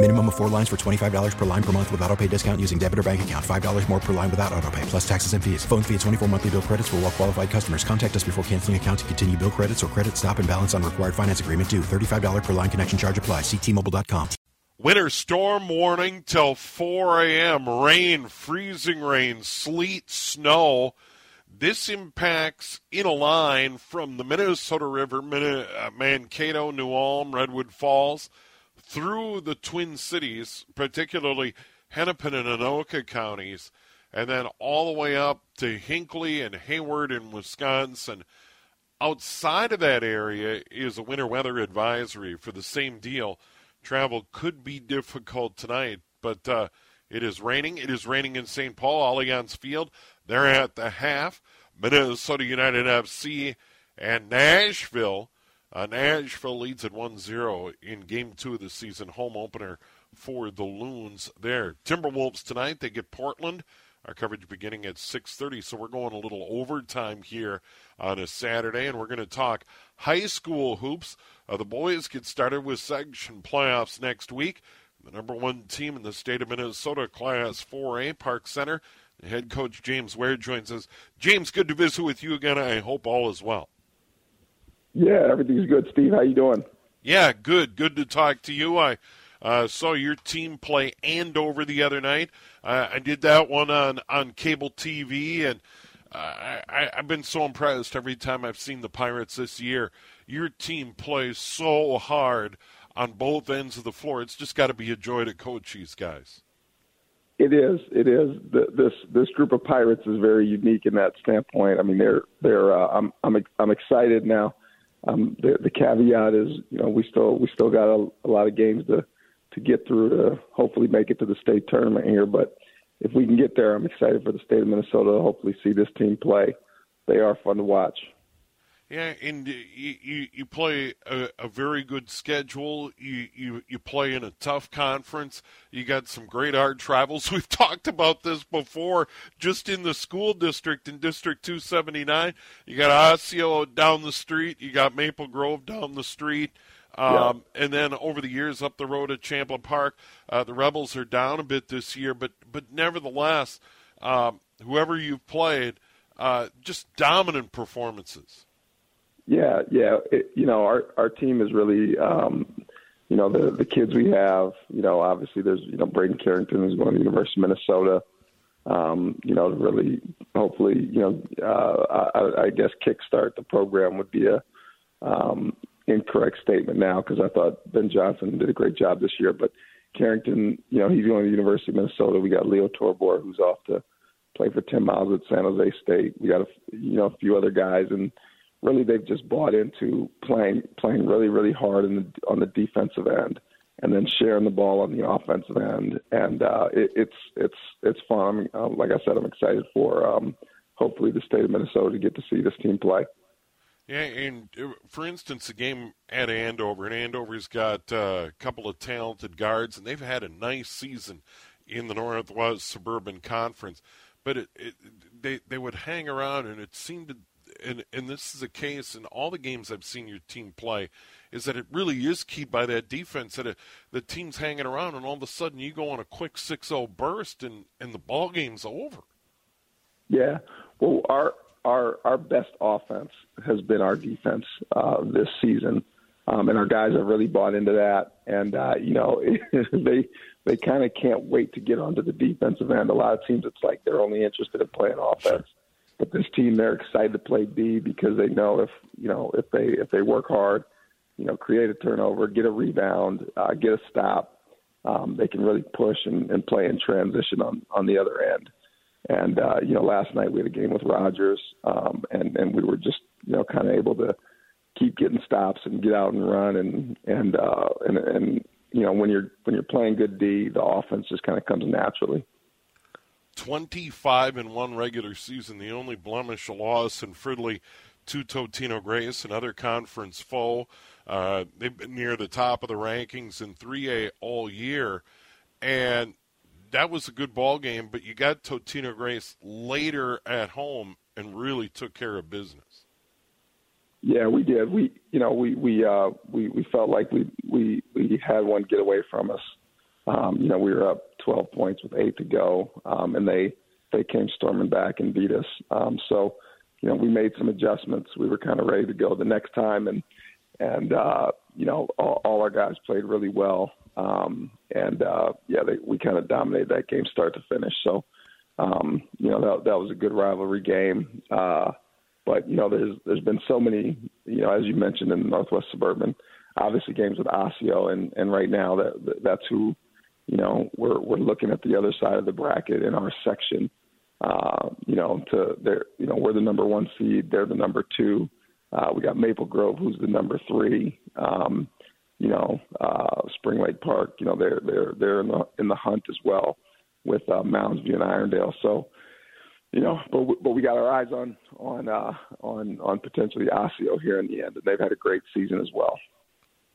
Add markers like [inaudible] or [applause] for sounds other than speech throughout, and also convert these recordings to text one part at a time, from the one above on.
Minimum of four lines for $25 per line per month with auto pay discount using debit or bank account. $5 more per line without auto pay, plus taxes and fees. Phone fee at 24 monthly bill credits for all well qualified customers. Contact us before canceling account to continue bill credits or credit stop and balance on required finance agreement due. $35 per line connection charge apply. Ctmobile.com. Winter storm warning till 4 a.m. Rain, freezing rain, sleet, snow. This impacts in a line from the Minnesota River, uh, Mankato, New Ulm, Redwood Falls through the Twin Cities, particularly Hennepin and Anoka counties, and then all the way up to Hinckley and Hayward in Wisconsin. Outside of that area is a winter weather advisory for the same deal. Travel could be difficult tonight, but uh, it is raining. It is raining in St. Paul, Allianz Field. They're at the half. Minnesota United FC and Nashville uh, Nashville leads at 1 0 in game two of the season, home opener for the Loons there. Timberwolves tonight, they get Portland. Our coverage beginning at 6:30, so we're going a little overtime here on a Saturday, and we're going to talk high school hoops. Uh, the boys get started with section playoffs next week. The number one team in the state of Minnesota, Class 4A, Park Center. head coach James Ware joins us. James, good to visit with you again. I hope all is well. Yeah, everything's good. Steve, how you doing? Yeah, good. Good to talk to you. I uh, saw your team play Andover the other night. Uh, I did that one on, on cable TV, and uh, I, I've been so impressed every time I've seen the Pirates this year. Your team plays so hard on both ends of the floor. It's just got to be a joy to coach these guys. It is. It is. The, this this group of Pirates is very unique in that standpoint. I mean, they're they're. Uh, I'm I'm I'm excited now um, the, the caveat is, you know, we still we still got a, a lot of games to to get through to hopefully make it to the state tournament here. But if we can get there, I'm excited for the state of Minnesota to hopefully see this team play. They are fun to watch. Yeah, and you you, you play a, a, very good schedule. You, you you play in a tough conference. You got some great art travels. [laughs] We've talked about this before. Just in the school district in District 279, you got Osseo down the street. You got Maple Grove down the street. Um, yeah. And then over the years, up the road at Champlin Park, uh, the Rebels are down a bit this year, but but nevertheless, um, whoever you've played, uh, just dominant performances. Yeah, yeah. It, you know, our our team is really, um, you know, the the kids we have. You know, obviously there's you know Braden Carrington is going to the University of Minnesota. Um, you know, really hopefully, you know, uh, I, I guess kickstart the program would be a um, incorrect statement now because I thought Ben Johnson did a great job this year, but Carrington, you know, he's going to the University of Minnesota. We got Leo Torbor who's off to play for Tim Miles at San Jose State. We got a you know a few other guys and really they've just bought into playing playing really really hard in the, on the defensive end and then sharing the ball on the offensive end and uh, it, it's it's it's fun. I mean, um, like I said, I'm excited for um, hopefully the state of Minnesota to get to see this team play. Yeah, and uh, for instance, the game at Andover, and Andover's got uh, a couple of talented guards, and they've had a nice season in the Northwest Suburban Conference. But it, it, they they would hang around, and it seemed to and and this is a case in all the games I've seen your team play, is that it really is key by that defense that it, the team's hanging around, and all of a sudden you go on a quick 6-0 burst, and and the ball game's over. Yeah, well, our our our best offense has been our defense uh, this season. Um, and our guys have really bought into that. And uh, you know, [laughs] they they kind of can't wait to get onto the defensive end. A lot of teams, it's like they're only interested in playing offense. But this team they're excited to play D because they know if you know if they if they work hard, you know, create a turnover, get a rebound, uh, get a stop, um, they can really push and, and play in transition on on the other end. And uh, you know, last night we had a game with Rogers, um, and and we were just you know kind of able to keep getting stops and get out and run and and uh, and and you know when you're when you're playing good D, the offense just kind of comes naturally. 25 in one regular season. The only blemish, a loss in Fridley to Totino Grace, another conference foe. Uh, they've been near the top of the rankings in 3A all year, and that was a good ball game. But you got Totino Grace later at home and really took care of business. Yeah, we did. We, you know, we we uh, we we felt like we we we had one get away from us. Um, you know, we were up 12 points with eight to go, um, and they they came storming back and beat us. Um, so, you know, we made some adjustments. We were kind of ready to go the next time, and and uh, you know, all, all our guys played really well. Um, and uh, yeah, they, we kind of dominated that game start to finish. So, um, you know, that that was a good rivalry game. Uh, but you know, there's there's been so many, you know, as you mentioned in Northwest Suburban, obviously games with Osseo, and and right now that that's who you know, we're we're looking at the other side of the bracket in our section. Uh, you know, to they're you know we're the number one seed, they're the number two. Uh, we got Maple Grove, who's the number three. Um, you know, uh, Spring Lake Park, you know, they're they're they're in the in the hunt as well with uh, Mounds View and Irondale. So, you know, but we, but we got our eyes on on uh, on on potentially Osseo here in the end, and they've had a great season as well.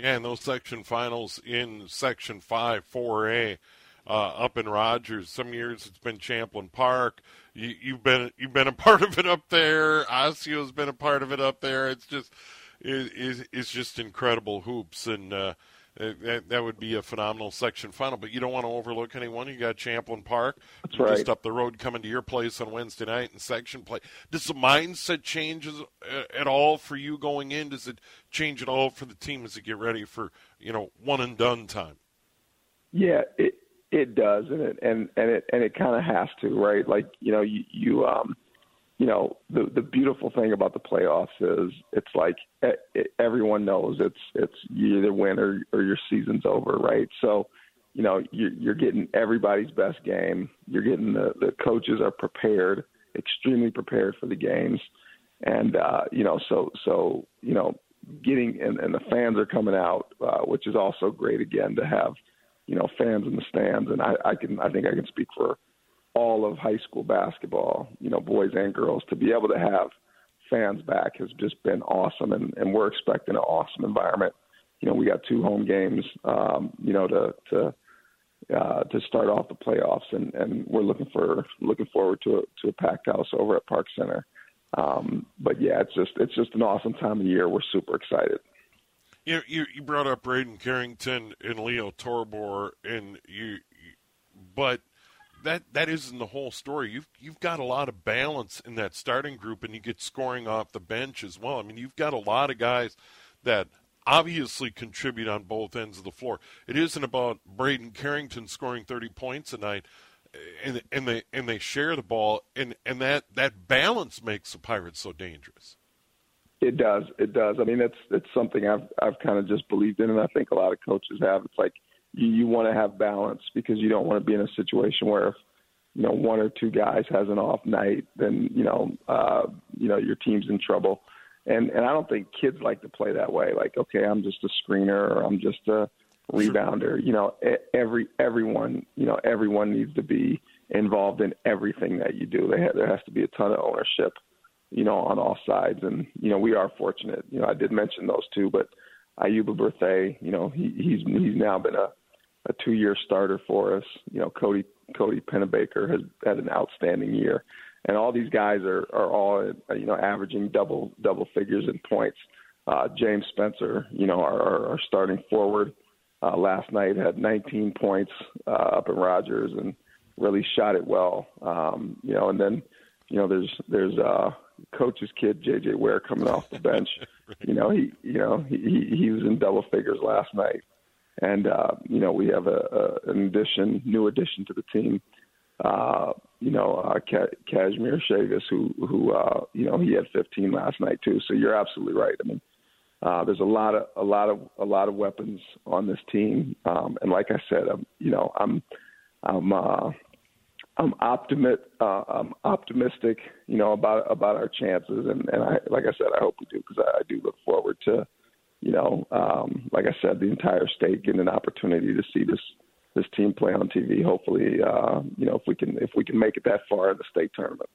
Yeah, and those section finals in Section 5, 4A, uh, up in Rogers. Some years it's been Champlin Park. You, you've been you've been a [laughs] part of it up there. Osseo's been a part of it up there. It's just it, it's just incredible hoops, and uh, that, that would be a phenomenal section final. But you don't want to overlook anyone. You got Champlin Park That's right. just up the road coming to your place on Wednesday night in section play. Does the mindset change uh, at all for you going in? Does it change at all for the team as they get ready for you know one and done time? Yeah, it it does, and it and and it and it kind of has to, right? Like you know, you you um you know the the beautiful thing about the playoffs is it's like everyone knows it's it's you either win or, or your season's over, right? So, you know you're, you're getting everybody's best game. You're getting the the coaches are prepared, extremely prepared for the games, and uh, you know so so you know getting and, and the fans are coming out, uh, which is also great again to have you know fans in the stands, and I, I can I think I can speak for all of high school basketball, you know, boys and girls, to be able to have fans back has just been awesome, and, and we're expecting an awesome environment. You know, we got two home games, um, you know, to to uh, to start off the playoffs, and, and we're looking for looking forward to a, to a packed house over at Park Center. Um, but yeah, it's just it's just an awesome time of year. We're super excited. You you, you brought up Braden Carrington and Leo Torbor, and you, but that that isn't the whole story. You've you've got a lot of balance in that starting group, and you get scoring off the bench as well. I mean, you've got a lot of guys that obviously contribute on both ends of the floor. It isn't about Braden Carrington scoring 30 points a night, eh, and and they and they share the ball, and and that that balance makes the Pirates so dangerous. It does. It does. I mean, it's it's something I've I've kind of just believed in, and I think a lot of coaches have. It's like you, you want to have balance because you don't want to be in a situation where if you know one or two guys has an off night, then you know uh, you know your team's in trouble. And and I don't think kids like to play that way. Like, okay, I'm just a screener or I'm just a rebounder. You know, every everyone you know everyone needs to be involved in everything that you do. They there has to be a ton of ownership, you know, on all sides. And you know, we are fortunate. You know, I did mention those two, but Ayuba Berthay, you know, he, he's he's now been a a two year starter for us. You know, Cody Cody Pennebaker has had an outstanding year, and all these guys are are all you know averaging double double figures in points. Uh, James Spencer, you know, our, our, our starting forward, uh, last night had 19 points uh, up in Rogers and really shot it well. Um, you know, and then you know there's there's uh, coach's kid JJ Ware coming off the bench. [laughs] You know, he you know he he was in double figures last night and uh, you know we have a, a an addition, new addition to the team, uh, you know, uh, Ka- Kazimir Chagas, who who uh, you know he had 15 last night too. So you're absolutely right. I mean, uh, there's a lot of a lot of a lot of weapons on this team, um, and like I said, I'm you know I'm I'm uh, I'm optimist uh, I'm optimistic, you know, about about our chances, and and I like I said, I hope we do because I, I do look forward to, you know, um, like I said, the entire state getting an opportunity to see this this team play on TV. Hopefully, uh, you know, if we can if we can make it that far in the state tournament.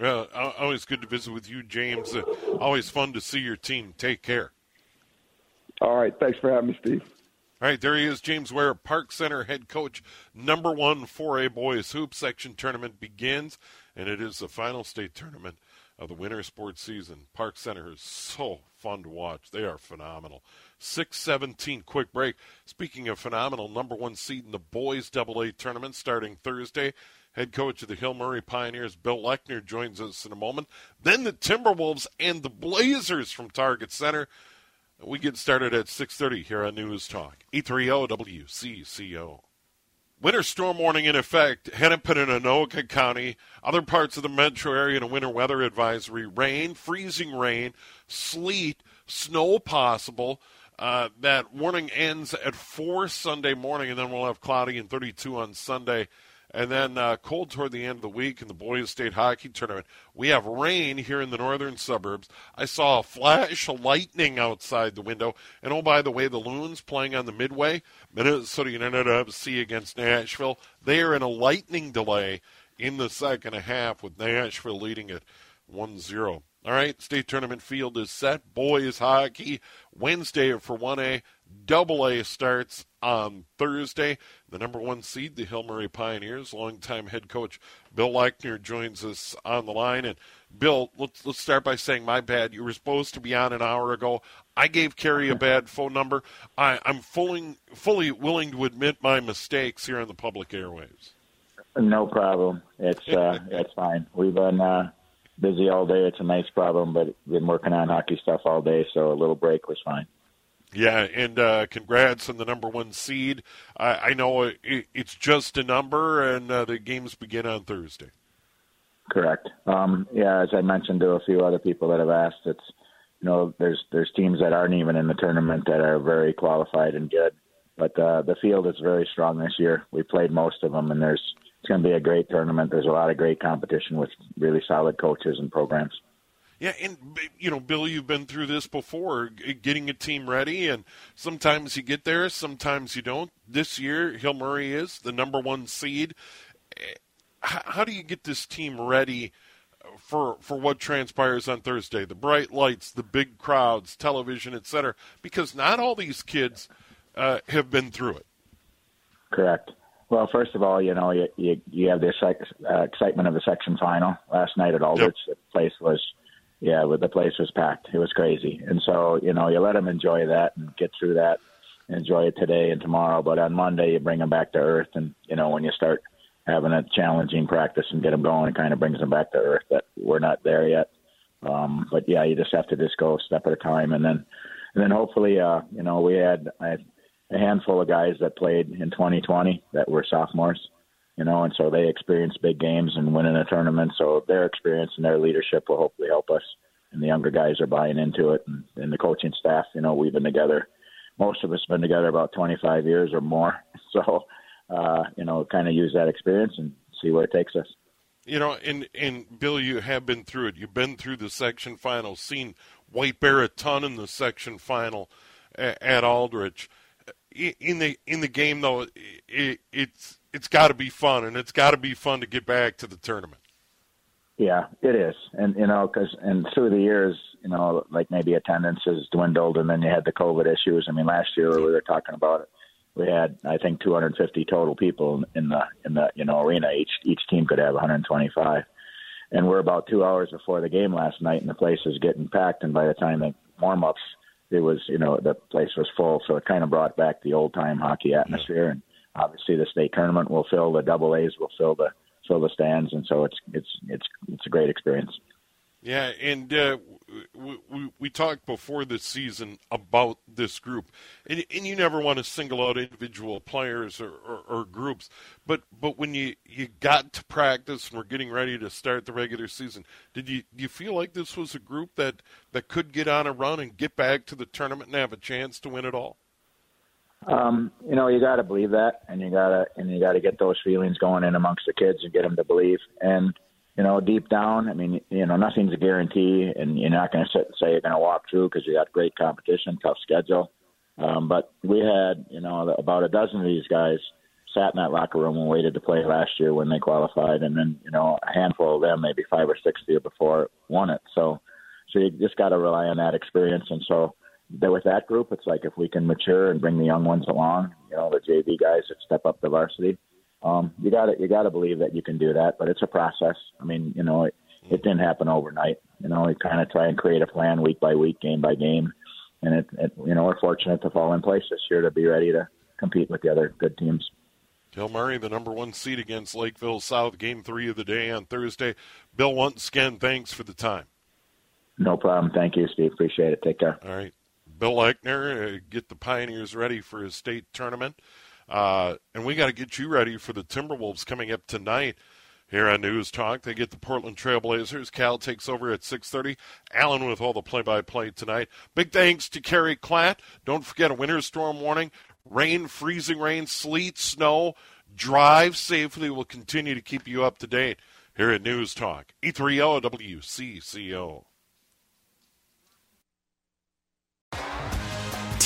Well, always good to visit with you, James. Uh, always fun to see your team. Take care. All right. Thanks for having me, Steve. All right, there he is, James Ware, Park Center head coach. Number one 4A boys hoop section tournament begins, and it is the final state tournament of the winter sports season. Park Center is so fun to watch. They are phenomenal. 617 quick break. Speaking of phenomenal, number one seed in the boys double A tournament starting Thursday. Head coach of the Hill Murray Pioneers, Bill Lechner, joins us in a moment. Then the Timberwolves and the Blazers from Target Center. We get started at 6:30 here on News Talk. 830 WCCO. Winter storm warning in effect. Hennepin and Anoka County, other parts of the metro area in a winter weather advisory. Rain, freezing rain, sleet, snow possible. Uh, that warning ends at 4 Sunday morning, and then we'll have cloudy and 32 on Sunday. And then uh, cold toward the end of the week in the Boys State Hockey Tournament. We have rain here in the northern suburbs. I saw a flash of lightning outside the window. And oh, by the way, the Loons playing on the Midway, Minnesota United FC against Nashville. They are in a lightning delay in the second half with Nashville leading it 1 0. All right, state tournament field is set. Boys hockey Wednesday for 1A. Double A starts on Thursday. The number one seed, the Hill Murray Pioneers, longtime head coach Bill Lechner joins us on the line. And Bill, let's let's start by saying my bad. You were supposed to be on an hour ago. I gave Kerry a bad phone number. I, I'm fully fully willing to admit my mistakes here on the public airwaves. No problem. It's uh, [laughs] it's fine. We've been uh, busy all day. It's a nice problem, but been working on hockey stuff all day, so a little break was fine. Yeah, and uh, congrats on the number one seed. I, I know it, it's just a number, and uh, the games begin on Thursday. Correct. Um, yeah, as I mentioned to a few other people that have asked, it's you know there's there's teams that aren't even in the tournament that are very qualified and good, but uh, the field is very strong this year. We played most of them, and there's it's going to be a great tournament. There's a lot of great competition with really solid coaches and programs. Yeah, and you know, Bill, you've been through this before, getting a team ready, and sometimes you get there, sometimes you don't. This year, Hill Murray is the number one seed. How do you get this team ready for for what transpires on Thursday? The bright lights, the big crowds, television, etc. Because not all these kids uh, have been through it. Correct. Well, first of all, you know, you you, you have the uh, excitement of the section final last night at Aldrich. Yep. The place was, yeah, the place was packed. It was crazy, and so you know, you let them enjoy that and get through that, enjoy it today and tomorrow. But on Monday, you bring them back to earth, and you know, when you start having a challenging practice and get them going, it kind of brings them back to earth. That we're not there yet. Um, but yeah, you just have to just go a step at a time, and then, and then hopefully, uh, you know, we had I a handful of guys that played in 2020 that were sophomores, you know, and so they experienced big games and winning a tournament. So their experience and their leadership will hopefully help us. And the younger guys are buying into it, and, and the coaching staff. You know, we've been together. Most of us have been together about 25 years or more. [laughs] So, uh, you know, kind of use that experience and see where it takes us. You know, and and Bill, you have been through it. You've been through the section final, seen White Bear a ton in the section final at Aldrich in the in the game though, it, it's it's got to be fun, and it's got to be fun to get back to the tournament. Yeah, it is, and you know, because and through the years, you know, like maybe attendance has dwindled, and then you had the COVID issues. I mean, last year we were talking about it. We had, I think, 250 total people in the in the you know arena. Each each team could have 125, and we're about two hours before the game last night, and the place is getting packed. And by the time the warm ups it was you know the place was full, so it kind of brought back the old time hockey atmosphere. Yeah. And obviously, the state tournament will fill the double A's, will fill the fill the stands, and so it's it's it's it's a great experience. Yeah, and uh, we, we, we talked before this season about this group, and, and you never want to single out individual players or, or, or groups, but but when you, you got to practice and we're getting ready to start the regular season, did you do you feel like this was a group that, that could get on a run and get back to the tournament and have a chance to win it all? Um, you know, you got to believe that, and you got to and you got to get those feelings going in amongst the kids and get them to believe. And you know, deep down, I mean, you know, nothing's a guarantee, and you're not going to sit and say you're going to walk through because you got great competition, tough schedule. Um, but we had, you know, about a dozen of these guys sat in that locker room and waited to play last year when they qualified, and then you know, a handful of them, maybe five or six the year before, won it. So, so you just got to rely on that experience, and so that with that group, it's like if we can mature and bring the young ones along, you know, the JV guys that step up the varsity, um, you got to you got to believe that you can do that. But it's a process. I mean, you know, it, it didn't happen overnight. You know, we kind of try and create a plan week by week, game by game, and it, it you know we're fortunate to fall in place this year to be ready to compete with the other good teams. Hill Murray, the number one seed against Lakeville South, game three of the day on Thursday. Bill, once again, thanks for the time. No problem. Thank you, Steve. Appreciate it. Take care. All right. Bill Lechner, uh, get the Pioneers ready for his state tournament. Uh, and we got to get you ready for the Timberwolves coming up tonight here on News Talk. They get the Portland Trailblazers. Cal takes over at 6:30. Allen with all the play-by-play tonight. Big thanks to Kerry Klatt. Don't forget a winter storm warning: rain, freezing rain, sleet, snow. Drive safely. We'll continue to keep you up to date here at News Talk. 830 WCCO.